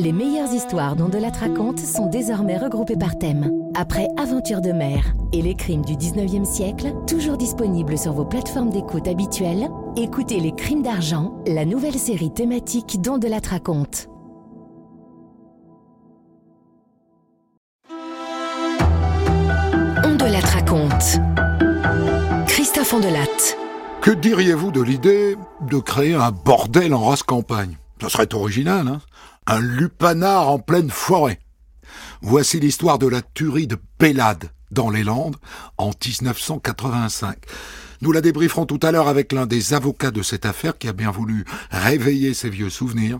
Les meilleures histoires dont de la raconte sont désormais regroupées par thème. Après Aventure de mer et les crimes du 19e siècle, toujours disponibles sur vos plateformes d'écoute habituelles, écoutez Les crimes d'argent, la nouvelle série thématique dont de la raconte. On raconte. Christophe Ondelat. Que diriez-vous de l'idée de créer un bordel en race campagne? Ça serait original, hein? Un lupanar en pleine forêt. Voici l'histoire de la tuerie de Bélade dans les Landes en 1985. Nous la débrieferons tout à l'heure avec l'un des avocats de cette affaire qui a bien voulu réveiller ses vieux souvenirs,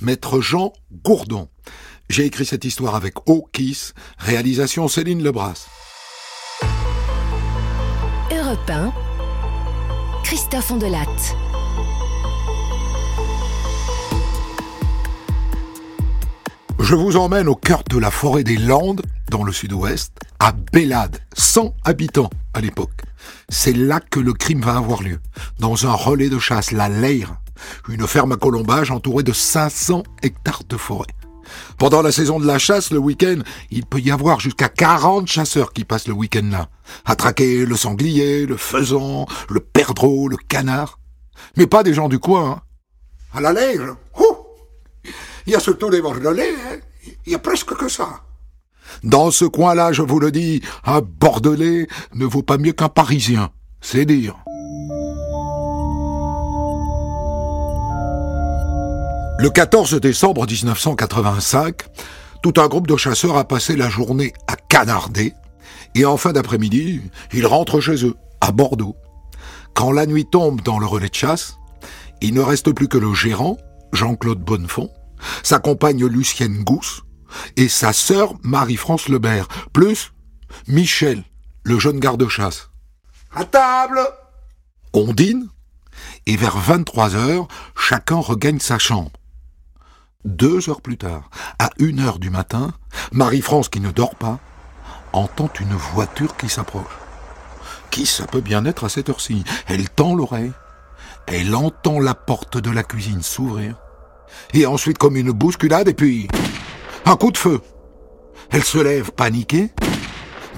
maître Jean Gourdon. J'ai écrit cette histoire avec O'Kiss, réalisation Céline Lebras. Europe 1, Christophe Ondelat. Je vous emmène au cœur de la forêt des Landes, dans le sud-ouest, à Bélade, 100 habitants à l'époque. C'est là que le crime va avoir lieu, dans un relais de chasse, la Leire, une ferme à colombage entourée de 500 hectares de forêt. Pendant la saison de la chasse, le week-end, il peut y avoir jusqu'à 40 chasseurs qui passent le week-end là, à traquer le sanglier, le faisan, le perdreau, le canard. Mais pas des gens du coin. Hein. À la Leire, il y a surtout les bordelais, hein. il y a presque que ça. Dans ce coin-là, je vous le dis, un bordelais ne vaut pas mieux qu'un parisien, c'est dire. Le 14 décembre 1985, tout un groupe de chasseurs a passé la journée à canarder, et en fin d'après-midi, ils rentrent chez eux, à Bordeaux. Quand la nuit tombe dans le relais de chasse, il ne reste plus que le gérant, Jean-Claude Bonnefond, sa compagne Lucienne Gousse et sa sœur Marie-France Lebert, plus Michel, le jeune garde-chasse. À table On dîne, et vers 23 heures, chacun regagne sa chambre. Deux heures plus tard, à une heure du matin, Marie-France, qui ne dort pas, entend une voiture qui s'approche. Qui ça peut bien être à cette heure-ci Elle tend l'oreille. Elle entend la porte de la cuisine s'ouvrir et ensuite comme une bousculade, et puis un coup de feu. Elle se lève paniquée,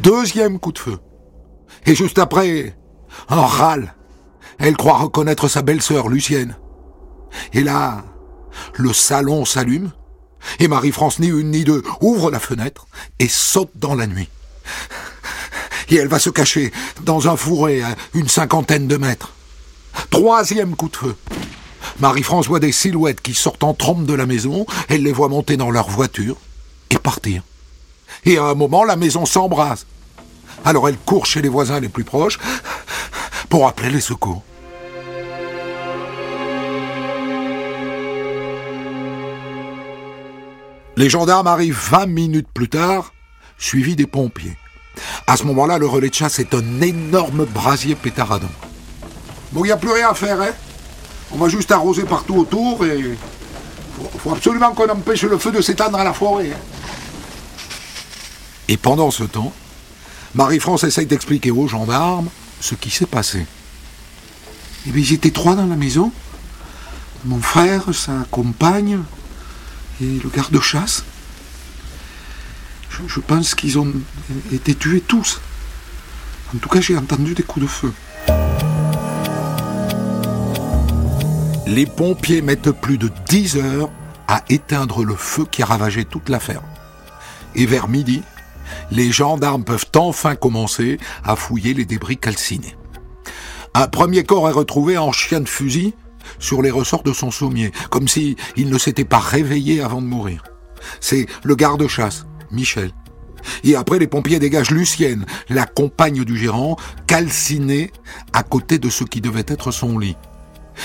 deuxième coup de feu. Et juste après, un râle. Elle croit reconnaître sa belle-sœur Lucienne. Et là, le salon s'allume, et Marie-France, ni une ni deux, ouvre la fenêtre et saute dans la nuit. Et elle va se cacher dans un fourré à une cinquantaine de mètres. Troisième coup de feu. Marie-France voit des silhouettes qui sortent en trompe de la maison, elle les voit monter dans leur voiture et partir. Et à un moment, la maison s'embrase. Alors elle court chez les voisins les plus proches pour appeler les secours. Les gendarmes arrivent 20 minutes plus tard, suivis des pompiers. À ce moment-là, le relais de chasse est un énorme brasier pétaradant. Bon, il n'y a plus rien à faire, hein? On va juste arroser partout autour et il faut absolument qu'on empêche le feu de s'étendre à la forêt. Hein. Et pendant ce temps, Marie-France essaye d'expliquer aux gendarmes ce qui s'est passé. Eh bien, ils étaient trois dans la maison. Mon frère, sa compagne et le garde-chasse. Je, je pense qu'ils ont été tués tous. En tout cas, j'ai entendu des coups de feu. Les pompiers mettent plus de 10 heures à éteindre le feu qui ravagé toute la ferme. Et vers midi, les gendarmes peuvent enfin commencer à fouiller les débris calcinés. Un premier corps est retrouvé en chien de fusil sur les ressorts de son sommier, comme si il ne s'était pas réveillé avant de mourir. C'est le garde-chasse, Michel. Et après, les pompiers dégagent Lucienne, la compagne du gérant, calcinée à côté de ce qui devait être son lit.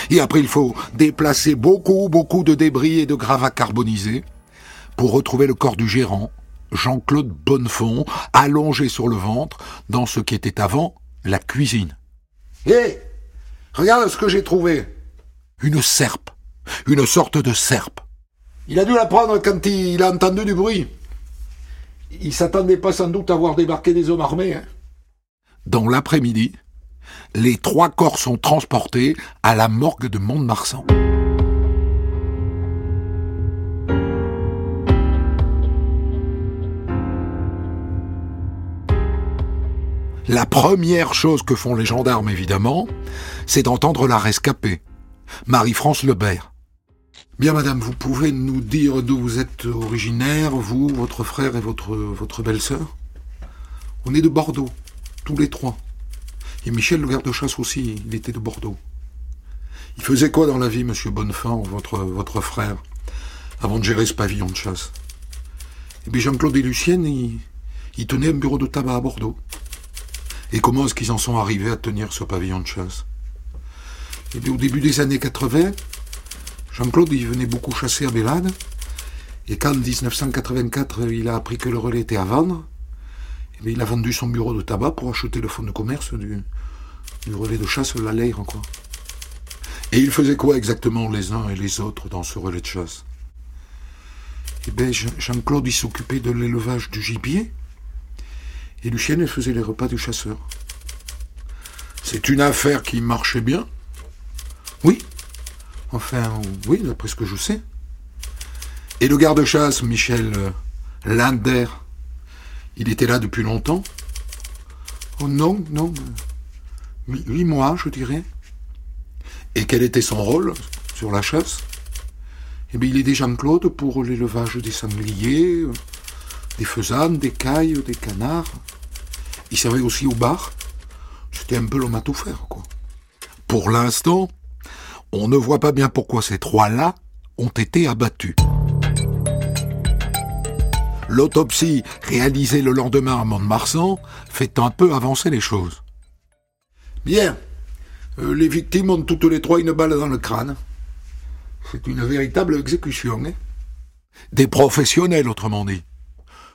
Et après, il faut déplacer beaucoup, beaucoup de débris et de gravats carbonisés pour retrouver le corps du gérant, Jean-Claude Bonnefond, allongé sur le ventre dans ce qui était avant la cuisine. Hé Regarde ce que j'ai trouvé Une serpe. Une sorte de serpe. Il a dû la prendre quand il a entendu du bruit. Il s'attendait pas sans doute à voir débarquer des hommes armés. Hein. Dans l'après-midi, les trois corps sont transportés à la morgue de Mont-de-Marsan. La première chose que font les gendarmes, évidemment, c'est d'entendre la rescapée, Marie-France Lebert. Bien, madame, vous pouvez nous dire d'où vous êtes originaire, vous, votre frère et votre, votre belle-sœur? On est de Bordeaux, tous les trois. Et Michel, le garde-chasse aussi, il était de Bordeaux. Il faisait quoi dans la vie, monsieur Bonnefort, votre, frère, avant de gérer ce pavillon de chasse? Eh bien, Jean-Claude et Lucienne, ils tenaient un bureau de tabac à Bordeaux. Et comment est-ce qu'ils en sont arrivés à tenir ce pavillon de chasse? Eh bien, au début des années 80, Jean-Claude, il venait beaucoup chasser à Bélade. Et quand en 1984, il a appris que le relais était à vendre, il a vendu son bureau de tabac pour acheter le fonds de commerce du, relais de chasse, la quoi. Et ils faisaient quoi exactement les uns et les autres dans ce relais de chasse? Eh bien, Jean-Claude, il s'occupait de l'élevage du gibier, et Lucienne, elle faisait les repas du chasseur. C'est une affaire qui marchait bien? Oui. Enfin, oui, d'après ce que je sais. Et le garde-chasse, Michel euh, Lander, il était là depuis longtemps Oh non, non. Huit mois, je dirais. Et quel était son rôle sur la chasse? Eh bien, il aidait Jean-Claude pour l'élevage des sangliers, des faisanes, des cailles, des canards. Il servait aussi au bar. C'était un peu l'homme à tout faire, quoi. Pour l'instant, on ne voit pas bien pourquoi ces trois-là ont été abattus. L'autopsie réalisée le lendemain à Mont-de-Marsan fait un peu avancer les choses. Bien. Euh, les victimes ont toutes les trois une balle dans le crâne. C'est une véritable exécution. Hein Des professionnels, autrement dit.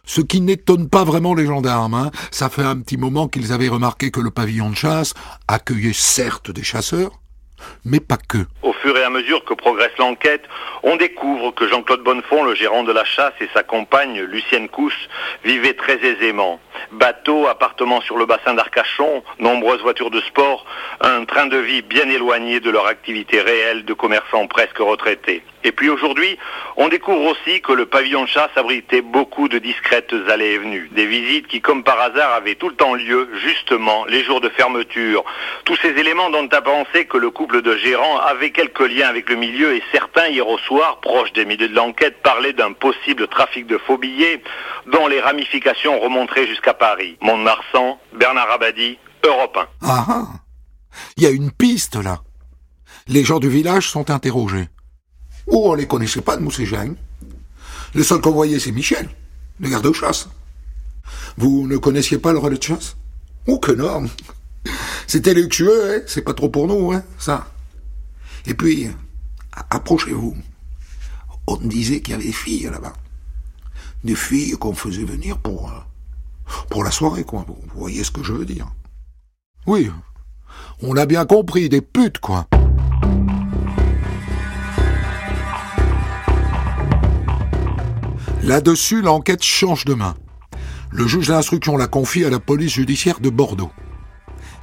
Ce qui n'étonne pas vraiment les gendarmes. Hein. Ça fait un petit moment qu'ils avaient remarqué que le pavillon de chasse accueillait certes des chasseurs, mais pas que. Au fur et à mesure que progresse l'enquête, on découvre que Jean-Claude Bonnefond, le gérant de la chasse, et sa compagne, Lucienne Cousse, vivaient très aisément. Bateaux, appartements sur le bassin d'Arcachon, nombreuses voitures de sport, un train de vie bien éloigné de leur activité réelle de commerçants presque retraités. Et puis aujourd'hui, on découvre aussi que le pavillon de chasse abritait beaucoup de discrètes allées et venues. Des visites qui, comme par hasard, avaient tout le temps lieu, justement, les jours de fermeture. Tous ces éléments donnent à penser que le couple de gérants avait quelques liens avec le milieu et certains, hier au soir, proches des milieux de l'enquête, parlaient d'un possible trafic de faux billets dont les ramifications remonteraient jusqu'à Paris. Mont-de-Marsan, Bernard Abadi, Europe 1. Ah ah Il y a une piste là. Les gens du village sont interrogés. Ou on les connaissait pas de gens. Le seul qu'on voyait, c'est Michel, le garde-chasse. Vous ne connaissiez pas le relais de chasse? Oh que non C'était luxueux, hein c'est pas trop pour nous, hein, ça. Et puis, approchez-vous. On disait qu'il y avait des filles là-bas. Des filles qu'on faisait venir pour, pour la soirée, quoi. Vous voyez ce que je veux dire? Oui, on a bien compris, des putes, quoi. Là-dessus, l'enquête change de main. Le juge d'instruction la confie à la police judiciaire de Bordeaux.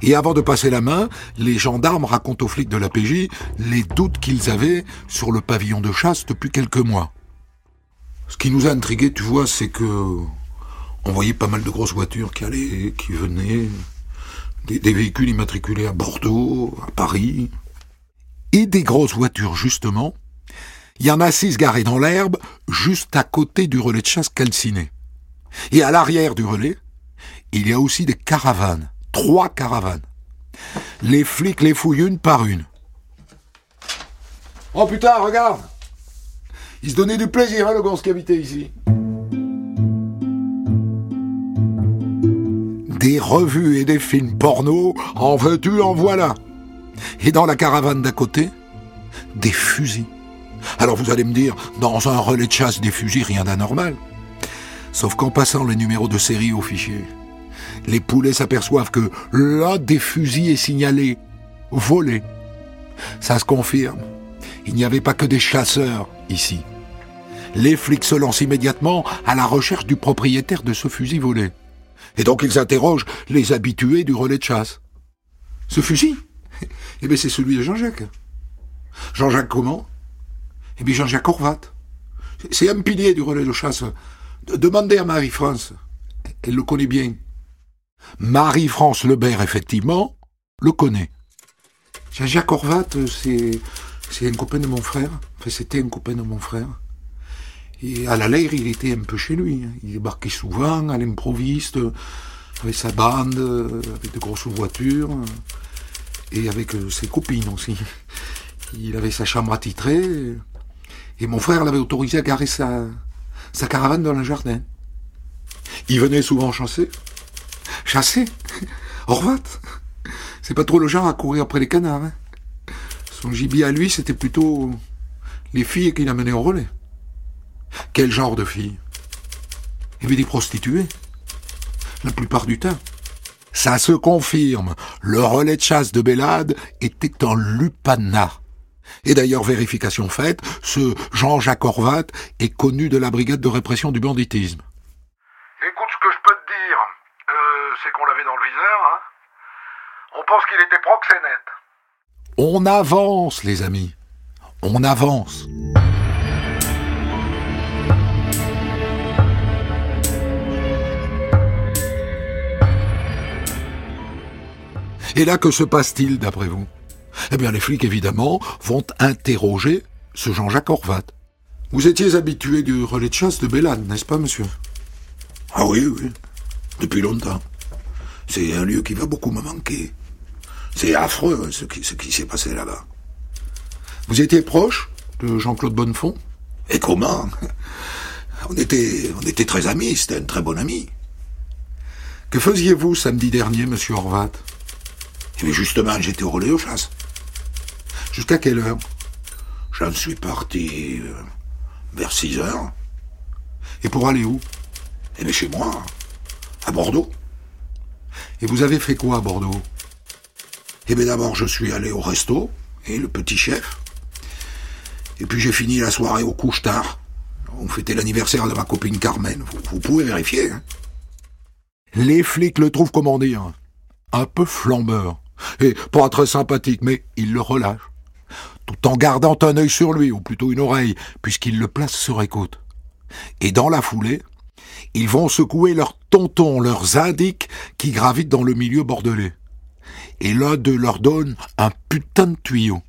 Et avant de passer la main, les gendarmes racontent aux flics de la PJ les doutes qu'ils avaient sur le pavillon de chasse depuis quelques mois. Ce qui nous a intrigués, tu vois, c'est que on voyait pas mal de grosses voitures qui allaient, qui venaient, des, des véhicules immatriculés à Bordeaux, à Paris, et des grosses voitures justement il y en a six garés dans l'herbe, juste à côté du relais de chasse calciné. Et à l'arrière du relais, il y a aussi des caravanes, trois caravanes. Les flics les fouillent une par une. Oh putain, regarde Il se donnait du plaisir, hein, le gosse qui habitait ici. Des revues et des films porno, en veux-tu, en voilà. Et dans la caravane d'à côté, des fusils. Alors vous allez me dire, dans un relais de chasse des fusils, rien d'anormal. Sauf qu'en passant le numéro de série au fichier, les poulets s'aperçoivent que l'un des fusils est signalé volé. Ça se confirme. Il n'y avait pas que des chasseurs ici. Les flics se lancent immédiatement à la recherche du propriétaire de ce fusil volé. Et donc ils interrogent les habitués du relais de chasse. Ce fusil? Eh bien c'est celui de Jean-Jacques. Jean-Jacques comment? Eh bien Jean-Jacques Horvat. C'est un pilier du relais de chasse. Demandez à Marie-France. Elle le connaît bien. Marie-France Lebert, effectivement, le connaît. Jacques Horvat, c'est, c'est un copain de mon frère. Enfin, c'était un copain de mon frère. Et à la l'air, il était un peu chez lui. Hein. Il débarquait souvent à l'improviste, avec sa bande, avec de grosses voitures, et avec euh, ses copines aussi. Il avait sa chambre attitrée, et mon frère l'avait autorisé à garer sa, caravane dans le jardin. Il venait souvent chasser. Chasser? Horvat C'est pas trop le genre à courir après les canards. Hein. Son gibier à lui, c'était plutôt les filles qu'il amenait au relais. Quel genre de filles? Il avait des prostituées. La plupart du temps. Ça se confirme. Le relais de chasse de Bélade était en lupanard. Et d'ailleurs, vérification faite, ce Jean-Jacques Horvat est connu de la brigade de répression du banditisme. Écoute, ce que je peux te dire, euh, c'est qu'on l'avait dans le viseur, hein. On pense qu'il était proxénète. On avance, les amis. On avance. Et là, que se passe-t-il d'après vous? Eh bien, les flics, évidemment, vont interroger ce Jean-Jacques Horvat. Vous étiez habitué du relais de chasse de Bélane, n'est-ce pas, monsieur? Ah oui, oui. Depuis longtemps. C'est un lieu qui va beaucoup me manquer. C'est affreux ce qui, ce qui s'est passé là-bas. Vous étiez proche de Jean-Claude Bonnefond? Et comment? On était, on était très amis, c'était un très bon ami. Que faisiez-vous samedi dernier, monsieur Horvat mais justement, j'étais au relais aux chasses. Jusqu'à quelle heure? J'en suis parti euh, vers 6 heures. Et pour aller où? Eh bien chez moi, à Bordeaux. Et vous avez fait quoi à Bordeaux? Eh bien d'abord, je suis allé au resto, et le petit chef. Et puis j'ai fini la soirée au couche-tard. On fêtait l'anniversaire de ma copine Carmen. Vous, pouvez vérifier. Hein. Les flics le trouvent, comment dire, un peu flambeur. Et pas très sympathique, mais il le relâche. Tout en gardant un œil sur lui, ou plutôt une oreille, puisqu'il le place sur écoute. Et dans la foulée, ils vont secouer leurs tontons, leurs indiques qui gravitent dans le milieu bordelais. Et l'un d'eux leur donne un putain de tuyau.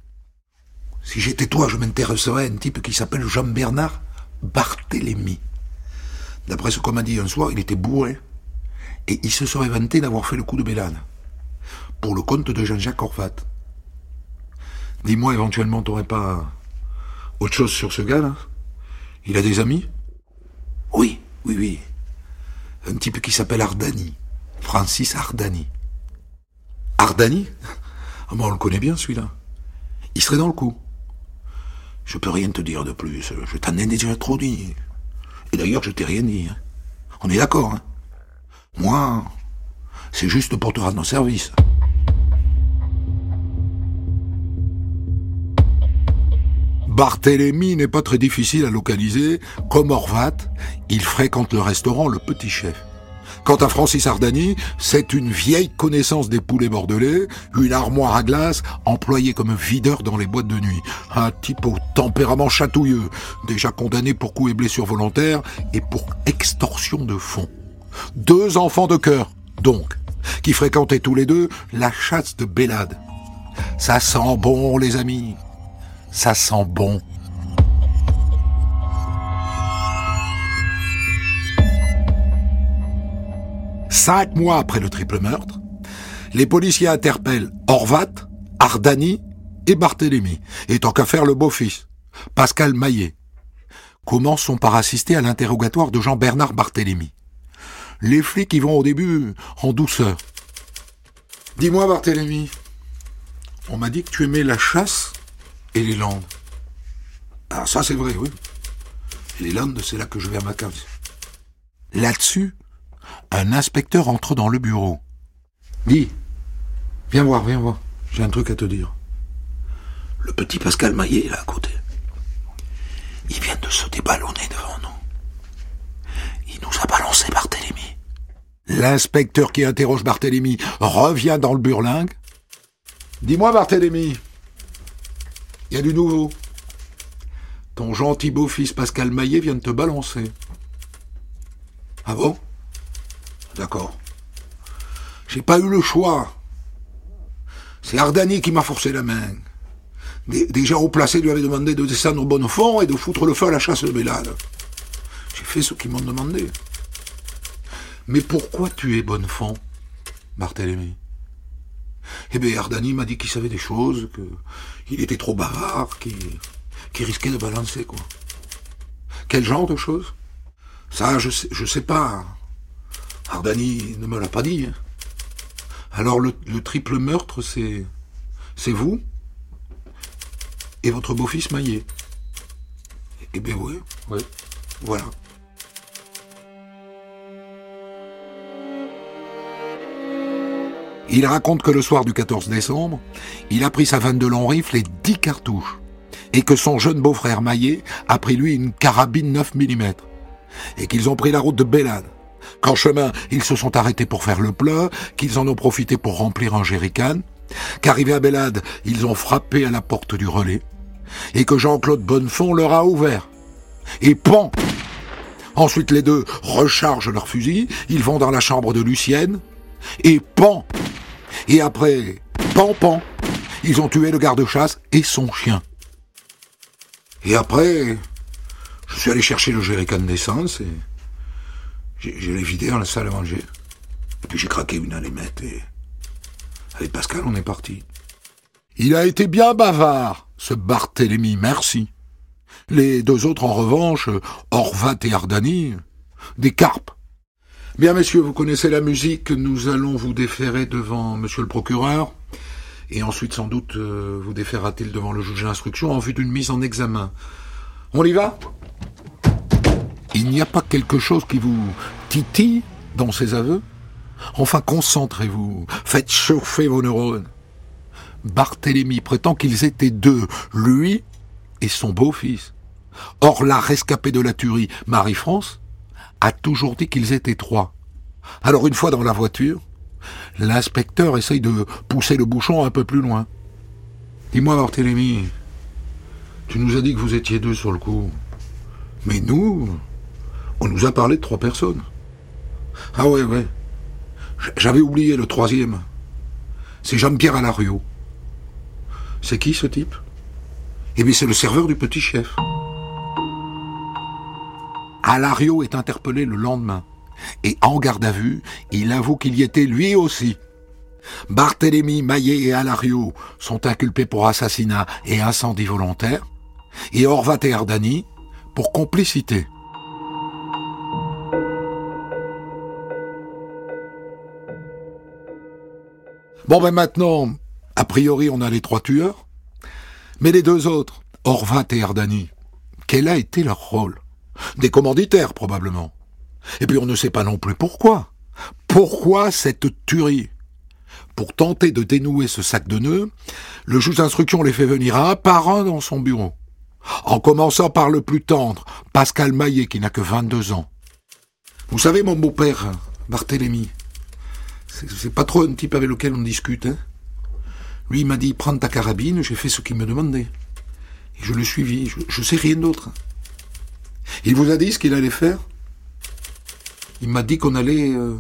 Si j'étais toi, je m'intéresserais à un type qui s'appelle Jean-Bernard Barthélemy. D'après ce qu'on m'a dit un soir, il était bourré. Et il se serait vanté d'avoir fait le coup de Bélane pour le compte de Jean-Jacques Orvat. Dis-moi, éventuellement, t'aurais pas autre chose sur ce gars-là? Il a des amis? Oui, oui, oui. Un type qui s'appelle Ardani. Francis Ardani. Ardani? Ah, On le connaît bien, celui-là. Il serait dans le coup. Je peux rien te dire de plus. Je t'en ai déjà trop dit. Et d'ailleurs, je t'ai rien dit. Hein. On est d'accord, hein Moi, c'est juste pour te rendre service. Barthélemy n'est pas très difficile à localiser. Comme Orvat, il fréquente le restaurant Le Petit Chef. Quant à Francis Ardani, c'est une vieille connaissance des poulets bordelais, une armoire à glace employée comme videur dans les boîtes de nuit. Un type au tempérament chatouilleux, déjà condamné pour coups et blessures volontaires et pour extorsion de fonds. Deux enfants de cœur, donc, qui fréquentaient tous les deux la chasse de Bélade. Ça sent bon, les amis ça sent bon. Cinq mois après le triple meurtre, les policiers interpellent Horvat, Ardani et Barthélemy, et tant qu'à faire le beau-fils, Pascal Maillet. Commençons par assister à l'interrogatoire de Jean-Bernard Barthélemy. Les flics y vont au début en douceur. Dis-moi, Barthélemy, on m'a dit que tu aimais la chasse et les Landes. Alors ah, ça c'est vrai, oui. Les Landes, c'est là que je vais à ma case. Là-dessus, un inspecteur entre dans le bureau. Dis, viens voir, viens voir. J'ai un truc à te dire. Le petit Pascal Maillet, là, à côté. Il vient de se déballonner devant nous. Il nous a balancé Barthélemy. L'inspecteur qui interroge Barthélemy revient dans le burlingue. Dis-moi, Barthélemy, il y a du nouveau. Ton gentil beau-fils Pascal Maillet vient de te balancer. Ah bon? D'accord. J'ai pas eu le choix. C'est Ardani qui m'a forcé la main. Gens au placé lui avaient demandé de descendre au bon fond et de foutre le feu à la chasse de Bélade. J'ai fait ce qu'ils m'ont demandé. Mais pourquoi tuer Bonnefond, Barthélemy? Eh bien, Ardani m'a dit qu'il savait des choses, qu'il était trop bavard, qu'il risquait de balancer, quoi. Quel genre de choses? Ça, je sais, je sais pas. Ardani ne me l'a pas dit. Hein. Alors le, triple meurtre, c'est. c'est vous? Et votre beau-fils Maillet? Eh bien oui. Oui. Voilà. Il raconte que le soir du 14 décembre, il a pris sa vanne de long rifle et 10 cartouches, et que son jeune beau-frère Maillet a pris lui une carabine 9 mm, et qu'ils ont pris la route de Bélade. Qu'en chemin, ils se sont arrêtés pour faire le plat, qu'ils en ont profité pour remplir un jerrycan, qu'arrivés à Bélade, ils ont frappé à la porte du relais, et que Jean-Claude Bonnefond leur a ouvert. Et pan Ensuite, les deux rechargent leurs fusils, ils vont dans la chambre de Lucienne, et pan Et après, pan pan, ils ont tué le garde-chasse et son chien. Et après, je suis allé chercher le jerrycan d'essence et je l'ai vidé dans la salle à manger. Et puis j'ai craqué une allumette et avec Pascal on est parti. Il a été bien bavard, ce Barthélemy, merci. Les deux autres, en revanche, Orvat et Ardani, des carpes. Bien, messieurs, vous connaissez la musique, nous allons vous déférer devant monsieur le procureur, et ensuite, sans doute, euh, vous déférera-t-il devant le juge d'instruction en vue d'une mise en examen. On y va? Il n'y a pas quelque chose qui vous titille dans ces aveux? Enfin, concentrez-vous, faites chauffer vos neurones. Barthélemy prétend qu'ils étaient deux, lui et son beau-fils. Or, la rescapée de la tuerie, Marie-France, a toujours dit qu'ils étaient trois. Alors une fois dans la voiture, l'inspecteur essaye de pousser le bouchon un peu plus loin. Dis-moi, Barthélemy, tu nous as dit que vous étiez deux sur le coup. Mais nous, on nous a parlé de trois personnes. Ah ouais, ouais. J'avais oublié le troisième. C'est Jean-Pierre Alario. C'est qui ce type? Eh bien, c'est le serveur du petit chef. Alario est interpellé le lendemain. Et en garde à vue, il avoue qu'il y était lui aussi. Barthélemy, Maillet et Alario sont inculpés pour assassinat et incendie volontaire, et Orvat et Ardani pour complicité. Bon ben maintenant, a priori on a les trois tueurs, mais les deux autres, Orvat et Ardani, quel a été leur rôle? Des commanditaires, probablement. Et puis on ne sait pas non plus pourquoi. Pourquoi cette tuerie? Pour tenter de dénouer ce sac de nœuds, le juge d'instruction les fait venir un par un dans son bureau. En commençant par le plus tendre, Pascal Maillet, qui n'a que 22 ans. Vous savez, mon beau-père, Barthélemy, c'est pas trop un type avec lequel on discute, hein? Lui, il m'a dit, prends ta carabine, j'ai fait ce qu'il me demandait. Et je l'ai suivi, je, je sais rien d'autre. Il vous a dit ce qu'il allait faire? Il m'a dit qu'on allait euh,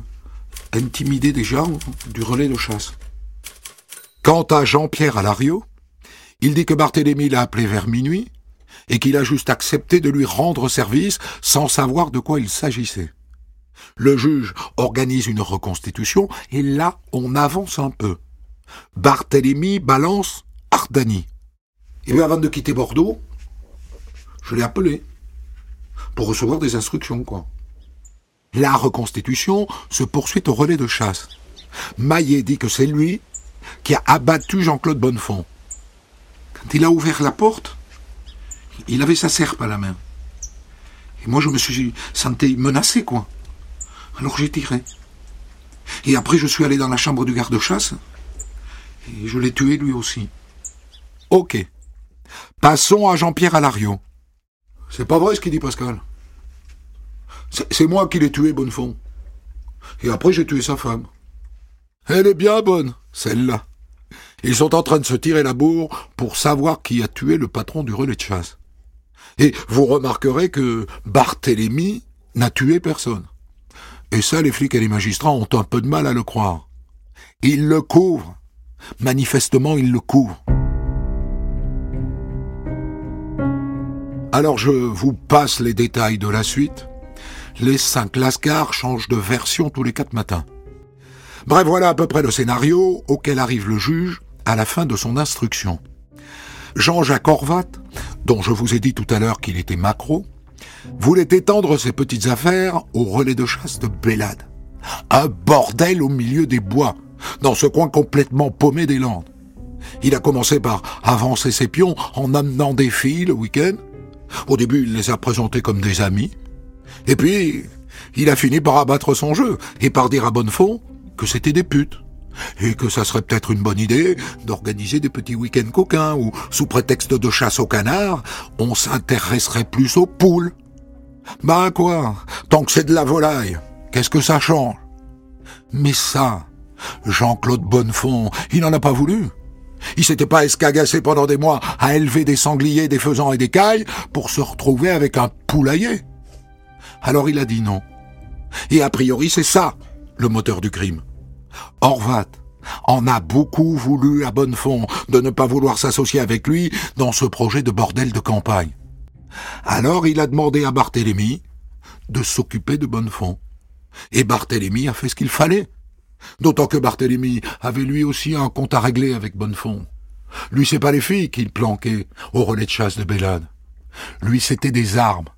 intimider des gens du relais de chasse. Quant à Jean-Pierre Alario, il dit que Barthélemy l'a appelé vers minuit et qu'il a juste accepté de lui rendre service sans savoir de quoi il s'agissait. Le juge organise une reconstitution et là on avance un peu. Barthélemy balance Ardani. Et bien avant de quitter Bordeaux, je l'ai appelé pour recevoir des instructions, quoi. La reconstitution se poursuit au relais de chasse. Maillet dit que c'est lui qui a abattu Jean-Claude Bonnefond. Quand il a ouvert la porte, il avait sa serpe à la main. Et moi, je me suis senti menacé, quoi. Alors j'ai tiré. Et après, je suis allé dans la chambre du garde-chasse. Et je l'ai tué lui aussi. Ok. Passons à Jean-Pierre Alario. C'est pas vrai ce qu'il dit Pascal. C'est moi qui l'ai tué, Bonnefond. Et après, j'ai tué sa femme. Elle est bien bonne, celle-là. Ils sont en train de se tirer la bourre pour savoir qui a tué le patron du relais de chasse. Et vous remarquerez que Barthélemy n'a tué personne. Et ça, les flics et les magistrats ont un peu de mal à le croire. Il le couvre. Manifestement, il le couvre. Alors je vous passe les détails de la suite. Les cinq lascars changent de version tous les quatre matins. Bref, voilà à peu près le scénario auquel arrive le juge à la fin de son instruction. Jean-Jacques Horvat, dont je vous ai dit tout à l'heure qu'il était macro, voulait étendre ses petites affaires au relais de chasse de Bélade. Un bordel au milieu des bois, dans ce coin complètement paumé des Landes. Il a commencé par avancer ses pions en amenant des filles le week-end. Au début, il les a présentés comme des amis. Et puis, il a fini par abattre son jeu et par dire à Bonnefond que c'était des putes. Et que ça serait peut-être une bonne idée d'organiser des petits week-ends coquins où, sous prétexte de chasse au canard, on s'intéresserait plus aux poules. Ben quoi, tant que c'est de la volaille, qu'est-ce que ça change? Mais ça, Jean-Claude Bonnefond, il n'en a pas voulu. Il s'était pas escagassé pendant des mois à élever des sangliers, des faisans et des cailles pour se retrouver avec un poulailler. Alors il a dit non. Et a priori c'est ça, le moteur du crime. Horvat en a beaucoup voulu à Bonnefond de ne pas vouloir s'associer avec lui dans ce projet de bordel de campagne. Alors il a demandé à Barthélemy de s'occuper de Bonnefond. Et Barthélemy a fait ce qu'il fallait. D'autant que Barthélemy avait lui aussi un compte à régler avec Bonnefond. Lui, c'est pas les filles qu'il planquait au relais de chasse de Bélade. Lui, c'était des armes,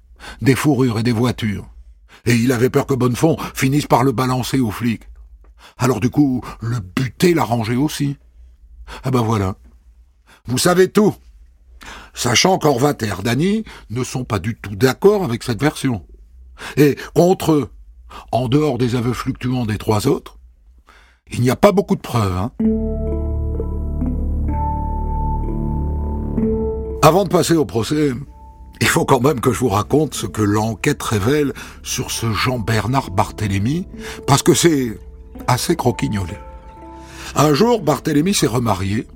des fourrures et des voitures. Et il avait peur que Bonnefond finisse par le balancer aux flics. Alors du coup, le buter l'arrangeait aussi. Ah ben voilà. Vous savez tout. Sachant qu'Orvat et Ardani ne sont pas du tout d'accord avec cette version. Et contre eux, en dehors des aveux fluctuants des trois autres, il n'y a pas beaucoup de preuves. Hein. Avant de passer au procès, il faut quand même que je vous raconte ce que l'enquête révèle sur ce Jean-Bernard Barthélemy, parce que c'est assez croquignolé. Un jour, Barthélemy s'est remarié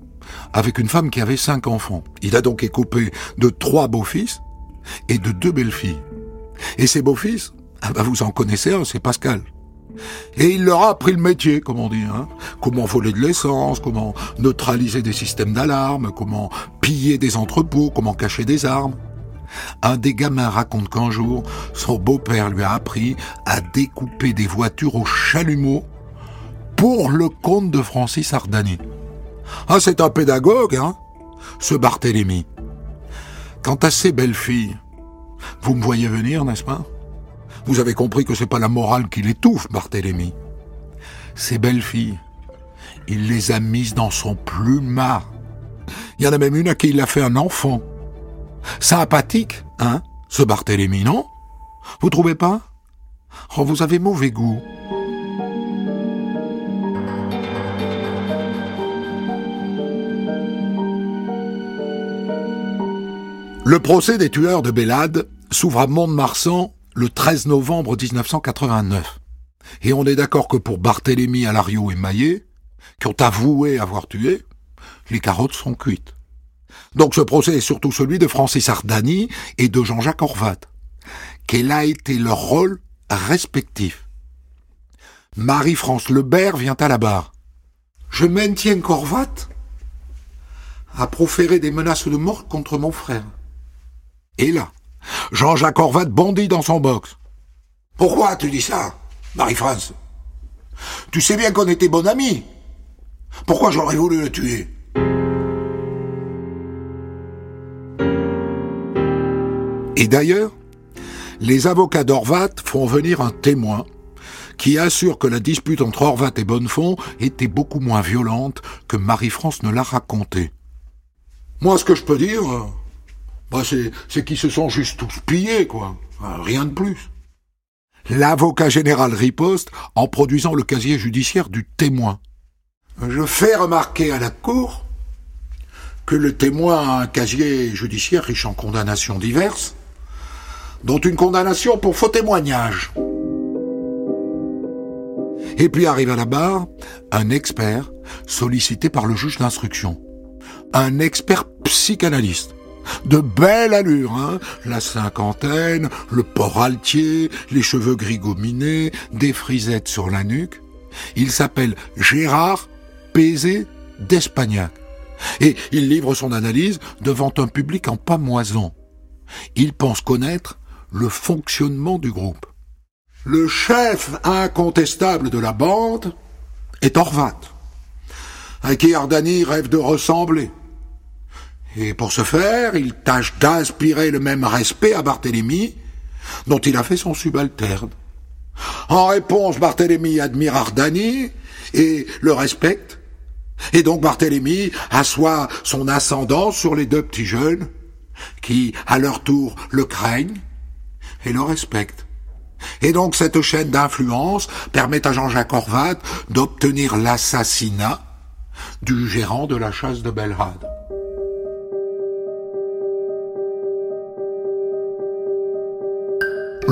avec une femme qui avait cinq enfants. Il a donc écopé de trois beaux-fils et de deux belles-filles. Et ces beaux-fils, ah bah vous en connaissez un, c'est Pascal. Et il leur a appris le métier, comme on dit. Hein. Comment voler de l'essence, comment neutraliser des systèmes d'alarme, comment piller des entrepôts, comment cacher des armes. Un des gamins raconte qu'un jour, son beau-père lui a appris à découper des voitures au chalumeau pour le compte de Francis Ardani. Ah, c'est un pédagogue, hein, ce Barthélemy. Quant à ces belles filles, vous me voyez venir, n'est-ce pas? Vous avez compris que c'est pas la morale qui l'étouffe, Barthélemy. Ces belles filles, il les a mises dans son plumard. Il y en a même une à qui il a fait un enfant. Sympathique, hein, ce Barthélemy, non? Vous trouvez pas? Oh, vous avez mauvais goût. Le procès des tueurs de Bélade s'ouvre à Mont-de-Marsan le 13 novembre 1989. Et on est d'accord que pour Barthélemy, Alario et Maillet, qui ont avoué avoir tué, les carottes sont cuites. Donc ce procès est surtout celui de Francis Ardani et de Jean-Jacques Horvat. Quel a été leur rôle respectif? Marie-France Lebert vient à la barre. Je maintiens qu'Horvat a proféré des menaces de mort contre mon frère. Et là, Jean-Jacques Horvat bondit dans son box. Pourquoi tu dis ça, Marie-France? Tu sais bien qu'on était bon amis. Pourquoi j'aurais voulu le tuer? Et d'ailleurs, les avocats d'Orvat font venir un témoin qui assure que la dispute entre Horvat et Bonnefond était beaucoup moins violente que Marie-France ne l'a raconté. Moi, ce que je peux dire, bah, c'est qu'ils se sont juste tous pillés, quoi. Rien de plus. L'avocat général riposte en produisant le casier judiciaire du témoin. Je fais remarquer à la Cour que le témoin a un casier judiciaire riche en condamnations diverses, dont une condamnation pour faux témoignage. Et puis arrive à la barre un expert sollicité par le juge d'instruction. Un expert psychanalyste. De belle allure, hein La cinquantaine, le port altier, les cheveux gris gominés, des frisettes sur la nuque. Il s'appelle Gérard Pézé d'Espagnac. Et il livre son analyse devant un public en pamoison. Il pense connaître le fonctionnement du groupe. Le chef incontestable de la bande est Orvat, à qui Ardani rêve de ressembler. Et pour ce faire, il tâche d'inspirer le même respect à Barthélemy, dont il a fait son subalterne. En réponse, Barthélemy admire Ardani et le respecte. Et donc Barthélemy assoit son ascendant sur les deux petits jeunes, qui, à leur tour, le craignent et le respectent. Et donc cette chaîne d'influence permet à Jean-Jacques Horvat d'obtenir l'assassinat du gérant de la chasse de Belrade.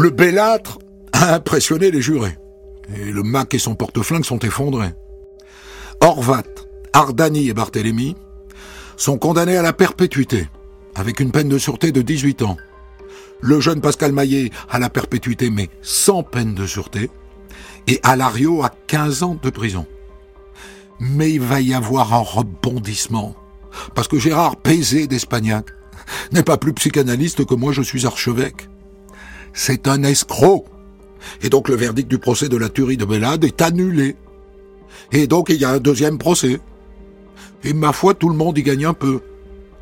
Le bellâtre a impressionné les jurés. Et le Mac et son porte-flingue sont effondrés. Horvat, Ardani et Barthélemy sont condamnés à la perpétuité, avec une peine de sûreté de 18 ans. Le jeune Pascal Maillet à la perpétuité, mais sans peine de sûreté, et Alario à 15 ans de prison. Mais il va y avoir un rebondissement, parce que Gérard Pézé d'Espagnac n'est pas plus psychanalyste que moi je suis archevêque c'est un escroc. Et donc le verdict du procès de la tuerie de Bellade est annulé. Et donc il y a un deuxième procès. Et ma foi, tout le monde y gagne un peu.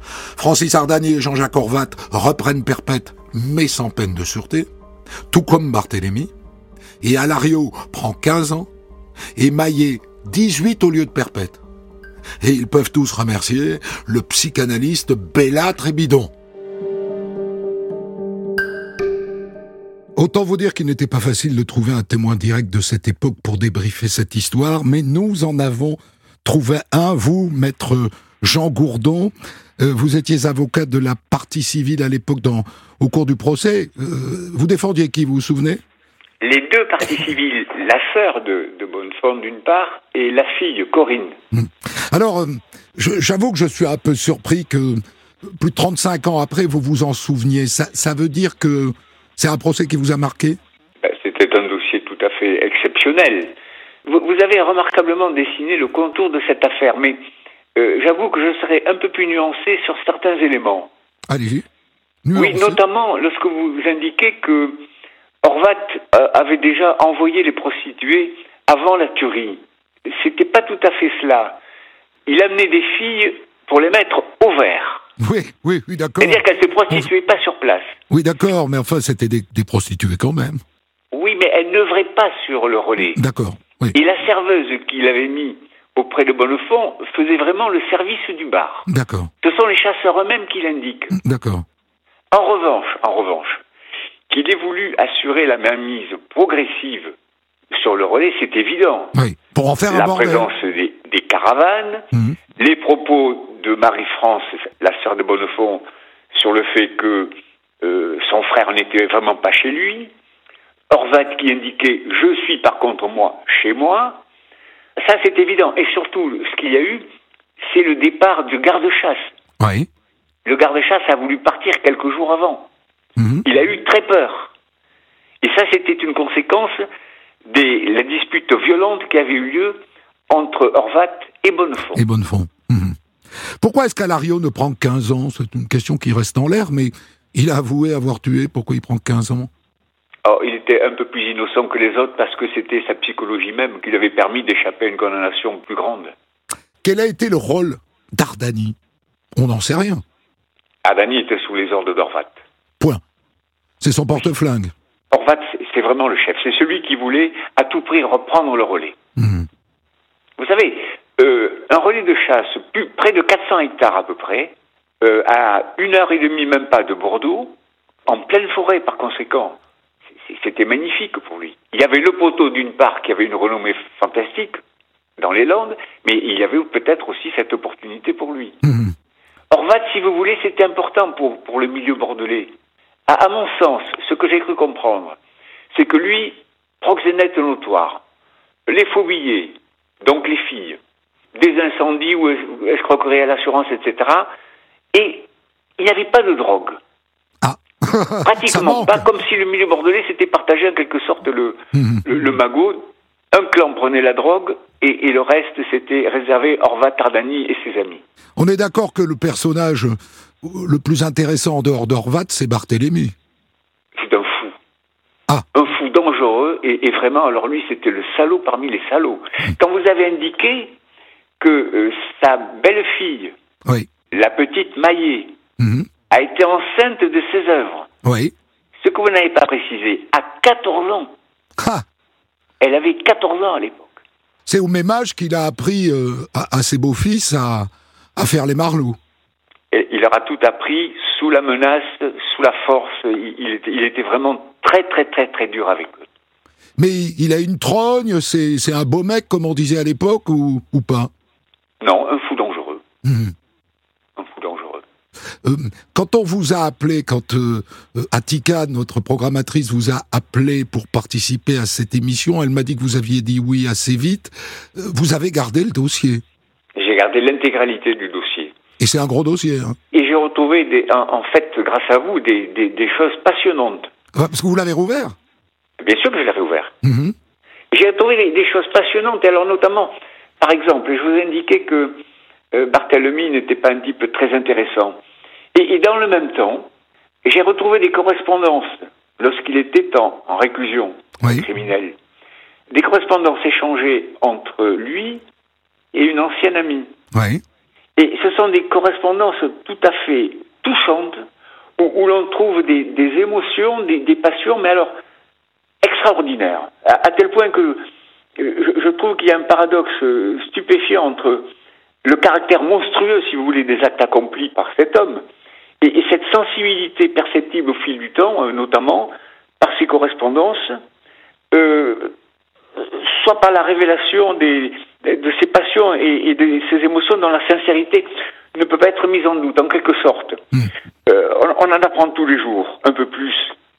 Francis Ardani et Jean-Jacques Horvat reprennent perpète, mais sans peine de sûreté, tout comme Barthélemy. Et Alario prend 15 ans, et Maillet 18 au lieu de perpète. Et ils peuvent tous remercier le psychanalyste Bella Trébidon. Autant vous dire qu'il n'était pas facile de trouver un témoin direct de cette époque pour débriefer cette histoire, mais nous en avons trouvé un, vous, maître Jean Gourdon. Euh, vous étiez avocat de la partie civile à l'époque dans, au cours du procès. Euh, vous défendiez qui, vous vous souvenez? Les deux parties civiles, la sœur de, de Bonnefond d'une part et la fille Corinne. Hmm. Alors, euh, j'avoue que je suis un peu surpris que plus de 35 ans après, vous vous en souveniez. Ça, ça veut dire que c'est un procès qui vous a marqué ben, C'était un dossier tout à fait exceptionnel. Vous, avez remarquablement dessiné le contour de cette affaire, mais euh, j'avoue que je serais un peu plus nuancé sur certains éléments. Allez-y. Oui, notamment lorsque vous indiquez que Horvat euh, avait déjà envoyé les prostituées avant la tuerie. C'était pas tout à fait cela. Il amenait des filles pour les mettre au vert. Oui, oui, oui, d'accord. C'est-à-dire qu'elles se prostituaient pas sur place. Oui, d'accord, mais enfin, c'était des, prostituées quand même. Oui, mais elles n'œuvraient pas sur le relais. D'accord, oui. Et la serveuse qu'il avait mis auprès de Bonnefond faisait vraiment le service du bar. D'accord. Ce sont les chasseurs eux-mêmes qui l'indiquent. D'accord. En revanche, en revanche, qu'il ait voulu assurer la mainmise progressive sur le relais, c'est évident. Oui, pour en faire la un bordel. présence des, caravanes, mhm. Les propos de Marie-France, la sœur de Bonnefond, sur le fait que euh, son frère n'était vraiment pas chez lui. Horvat qui indiquait Je suis par contre moi chez moi. Ça, c'est évident. Et surtout, ce qu'il y a eu, c'est le départ du garde-chasse. Oui. Le garde-chasse a voulu partir quelques jours avant. Mhm. Il a eu très peur. Et ça, c'était une conséquence de la dispute violente qui avait eu lieu entre Horvat et Bonnefond. Et Bonnefond. Mhm. Pourquoi est-ce qu'Alario ne prend 15 ans? C'est une question qui reste en l'air, mais il a avoué avoir tué. Pourquoi il prend 15 ans? Il était un peu plus innocent que les autres parce que c'était sa psychologie même qui lui avait permis d'échapper à une condamnation plus grande. Quel a été le rôle d'Ardani? On n'en sait rien. Ardani était sous les ordres d'Orvat. Point. C'est son porte-flingue. Orvat, c'est vraiment le chef. C'est celui qui voulait à tout prix reprendre le relais. Hmm. Vous savez, euh, un relais de chasse, plus, près de 400 hectares à peu près, euh, à une heure et demie même pas de Bordeaux, en pleine forêt par conséquent. C'était magnifique pour lui. Il y avait le poteau d'une part qui avait une renommée fantastique dans les Landes, mais il y avait peut-être aussi cette opportunité pour lui. Mmh. Orvat, si vous voulez, c'était important pour, pour le milieu bordelais. À, à mon sens, ce que j'ai cru comprendre, c'est que lui, proxénète notoire, les faux billets, donc les filles, des incendies ou escroquerie à l'assurance, etc. Et il n'y avait pas de drogue. Ah. Pratiquement pas, comme si le milieu bordelais s'était partagé en quelque sorte le, mhm. le, magot un clan prenait la drogue et, et le reste c'était réservé Orva Tardani et ses amis. On est d'accord que le personnage euh, le plus intéressant en dehors d'Orvat, c'est Barthélemy. C'est un fou. Ah. Un fou dangereux et, et vraiment, alors lui c'était le salaud parmi les salauds. Quand vous avez indiqué que euh, sa belle-fille, Oui. la petite Maillé, Mhm. a été enceinte de ses œuvres, Oui. ce que vous n'avez pas précisé, à 14 ans. Ah, Elle avait 14 ans à l'époque. c'est au même âge qu'il a appris euh, à, à ses beaux-fils à, à faire les marlous. Et il leur a tout appris sous la menace, sous la force. Il, il était, il était vraiment très, très, très, très dur avec eux. Mais il a une trogne, c'est c'est un beau mec, comme on disait à l'époque, ou, ou pas? Non, un fou dangereux. Mhm. Un fou dangereux. Euh, Quand on vous a appelé, quand euh, euh, Attica, notre programmatrice, vous a appelé pour participer à cette émission, elle m'a dit que vous aviez dit oui assez vite. Euh, Vous avez gardé le dossier. J'ai gardé l'intégralité du dossier. Et c'est un gros dossier. Hein. Et j'ai retrouvé, des, en, en fait, grâce à vous, des, des, des choses passionnantes. Ouais, Parce que vous l'avez rouvert? Bien sûr que je l'ai réouvert. Mhm. J'ai retrouvé des, des choses passionnantes. Et alors, notamment, par exemple, je vous ai indiqué que euh, Barthélemy n'était pas un type très intéressant. Et, et dans le même temps, j'ai retrouvé des correspondances lorsqu'il était en, en réclusion Oui. criminelle. Des correspondances échangées entre lui et une ancienne amie. Oui. Et ce sont des correspondances tout à fait touchantes, où, où l'on trouve des, des émotions, des, des passions, mais alors extraordinaires. À, à tel point que je, je trouve qu'il y a un paradoxe stupéfiant entre le caractère monstrueux, si vous voulez, des actes accomplis par cet homme, et, et cette sensibilité perceptible au fil du temps, euh, notamment par ses correspondances, euh, soit par la révélation des, de ses passions et, et de ses émotions dont la sincérité ne peut pas être mise en doute, en quelque sorte. Mm. Euh, on, on en apprend tous les jours, un peu plus.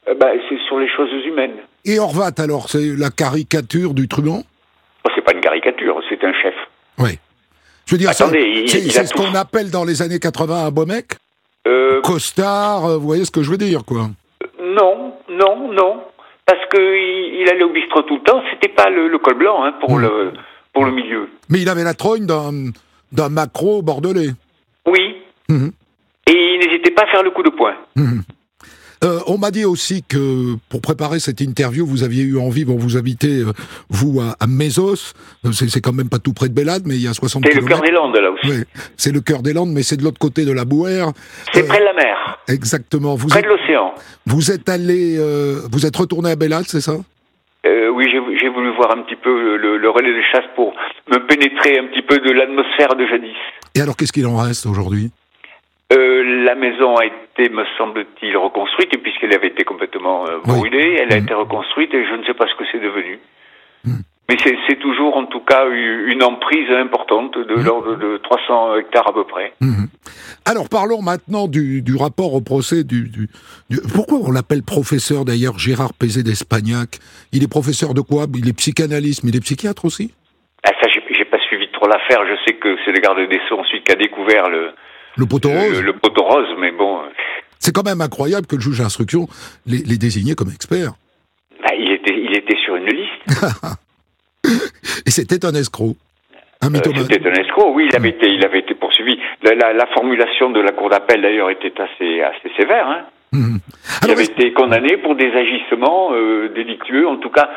Euh, ben, c'est sur les choses humaines. Et Orvat, alors, c'est la caricature du truand Oh, c'est pas une caricature, c'est un chef. Oui. Je veux dire, Attendez, c'est- ce qu'on appelle dans les années 80 un beau mec Euh, Costard, euh, vous voyez ce que je veux dire, quoi. non, non, non. Parce que il, allait au bistrot tout le temps, c'était pas le, le col blanc hein, pour, le, pour le milieu. Mais il avait la trogne d'un d'un macro bordelais. Oui. Mhm. Et il n'hésitait pas à faire le coup de poing. Mhm. Euh, on m'a dit aussi que pour préparer cette interview, vous aviez eu envie, bon, vous habitez, euh, vous, à, à Mésos, Euh, c'est quand même pas tout près de Bélade, mais il y a 60 C'est le cœur des Landes, là aussi. Ouais, c'est le cœur des Landes, mais c'est de l'autre côté de la Bouère. C'est Euh, près de la mer, Exactement. Vous près êtes, de l'océan. vous êtes allé, euh, vous êtes retourné à Bélade, c'est ça? Euh, oui, j'ai voulu voir un petit peu le, le- le relais de chasse pour me pénétrer un petit peu de l'atmosphère de jadis. Et alors, qu'est-ce qu'il en reste aujourd'hui? Euh, la maison a été, me semble-t-il, reconstruite, puisqu'elle avait été complètement euh, Oui. brûlée, elle a Mhm. été reconstruite, et je ne sais pas ce que c'est devenu. Mhm. Mais c'est toujours, en tout cas, une emprise importante de Mhm. l'ordre de 300 hectares à peu près. Mhm. Alors parlons maintenant du, du rapport au procès du, du- du- Pourquoi on l'appelle professeur d'ailleurs Gérard Pézé d'Espagnac? Il est professeur de quoi? Il est psychanalyste, mais il est psychiatre aussi? Ah, ça, j'ai pas suivi trop l'affaire. Je sais que c'est le garde des Sceaux ensuite qui a découvert le, Le poteau rose le, le poteau rose, mais bon, euh, C'est quand même incroyable que le juge d'instruction les, les désignait comme experts. bah, il, était, il était sur une liste. Et c'était un escroc. Un Euh. C'était un escroc, oui, il avait été, il avait été poursuivi. La, la, la formulation de la cour d'appel d'ailleurs était assez, assez sévère. Hein. Mhm. Il avait été condamné pour des agissements euh, délictueux, en tout cas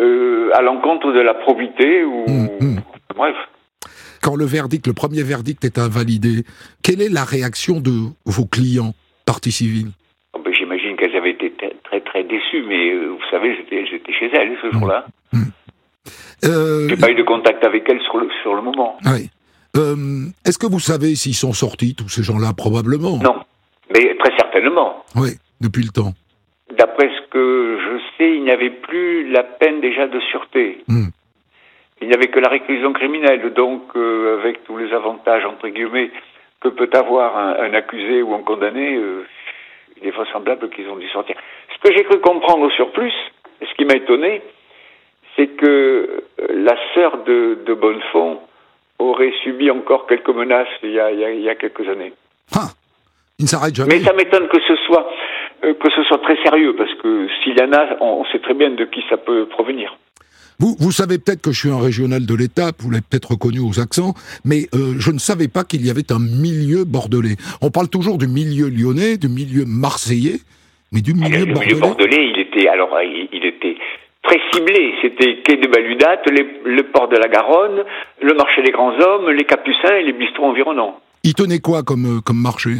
euh, à l'encontre de la probité ou Mhm. bref. Quand le verdict, le premier verdict est invalidé, quelle est la réaction de vos clients, partie civile? Oh, ben, J'imagine qu'elles avaient été très très, déçues, mais euh, vous savez, j'étais chez elles ce jour-là. Euh, J'ai pas eu de contact avec elles sur le sur le moment. oui. Euh, Est-ce que vous savez s'ils sont sortis, tous ces gens-là? Probablement. Non, mais très certainement. Oui, depuis le temps. D'après ce que je sais, il n'y avait plus la peine déjà de sûreté. Hmm. Il n'y avait que la réclusion criminelle, donc euh, avec tous les avantages, entre guillemets, que peut avoir un, un accusé ou un condamné, euh, il est vraisemblable qu'ils ont dû sortir. Ce que j'ai cru comprendre au surplus, ce qui m'a étonné, c'est que euh, la sœur de, de Bonnefond aurait subi encore quelques menaces il y a, il y a- il y a quelques années. Ah, il ne s'arrête jamais. Mais ça m'étonne que ce soit euh, que ce soit très sérieux, parce que s'il y en a, on, on sait très bien de qui ça peut provenir. Vous, vous savez peut-être que je suis un régional de l'étape, vous l'avez peut-être reconnu aux accents, mais euh, je ne savais pas qu'il y avait un milieu bordelais. On parle toujours du milieu lyonnais, du milieu marseillais, mais du milieu le bordelais. milieu bordelais, il était alors euh, il, il était très ciblé. C'était quai de Baludat, le port de la Garonne, le marché des grands hommes, les Capucins et les bistrots environnants. Il tenait quoi comme, euh, comme marché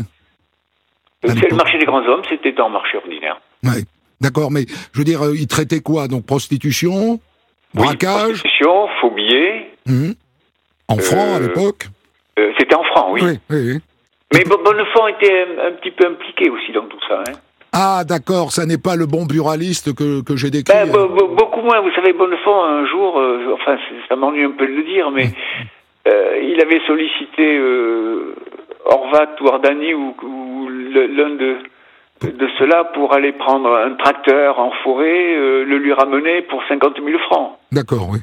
C'est le marché des grands hommes, c'était un marché ordinaire. Ouais. D'accord, mais je veux dire, euh, il traitait quoi? Donc prostitution, braquage, Oui, faux billets. Mhm. en francs à Euh, l'époque Euh, c'était en francs, oui. oui, oui, oui. Mais Bo- Bonnefond était un, un petit peu impliqué aussi dans tout ça. Hein. Ah, d'accord, ça n'est pas le bon buraliste que, que j'ai décrit. Ben, bo- beaucoup moins. Vous savez, Bonnefond, un jour, euh, enfin, ça m'ennuie un peu de le dire, mais euh, il avait sollicité euh, Horvat ou Ardani ou, ou l'un de, de ceux-là pour aller prendre un tracteur en forêt, euh, le lui ramener pour 50 000 francs. D'accord, oui.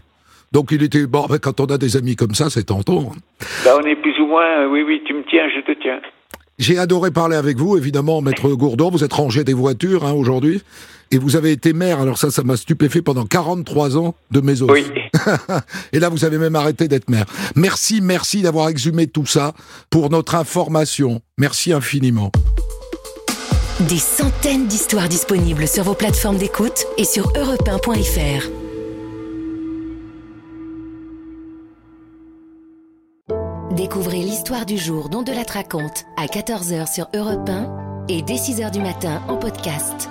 Donc il était... Bon, ben, quand on a des amis comme ça, c'est tentant. Là, on est plus ou moins, euh, oui, oui, tu me tiens, je te tiens. J'ai adoré parler avec vous, évidemment, Maître Gourdon. Vous êtes rangé des voitures hein, aujourd'hui. Et vous avez été maire, alors ça, ça m'a stupéfait pendant 43 ans de mes os. Oui. Et là, vous avez même arrêté d'être maire. Merci, merci d'avoir exhumé tout ça pour notre information. Merci infiniment. Des centaines d'histoires disponibles sur vos plateformes d'écoute et sur europe1.fr. Découvrez l'histoire du jour dont de la raconte à 14h sur Europe 1 et dès 6h du matin en podcast.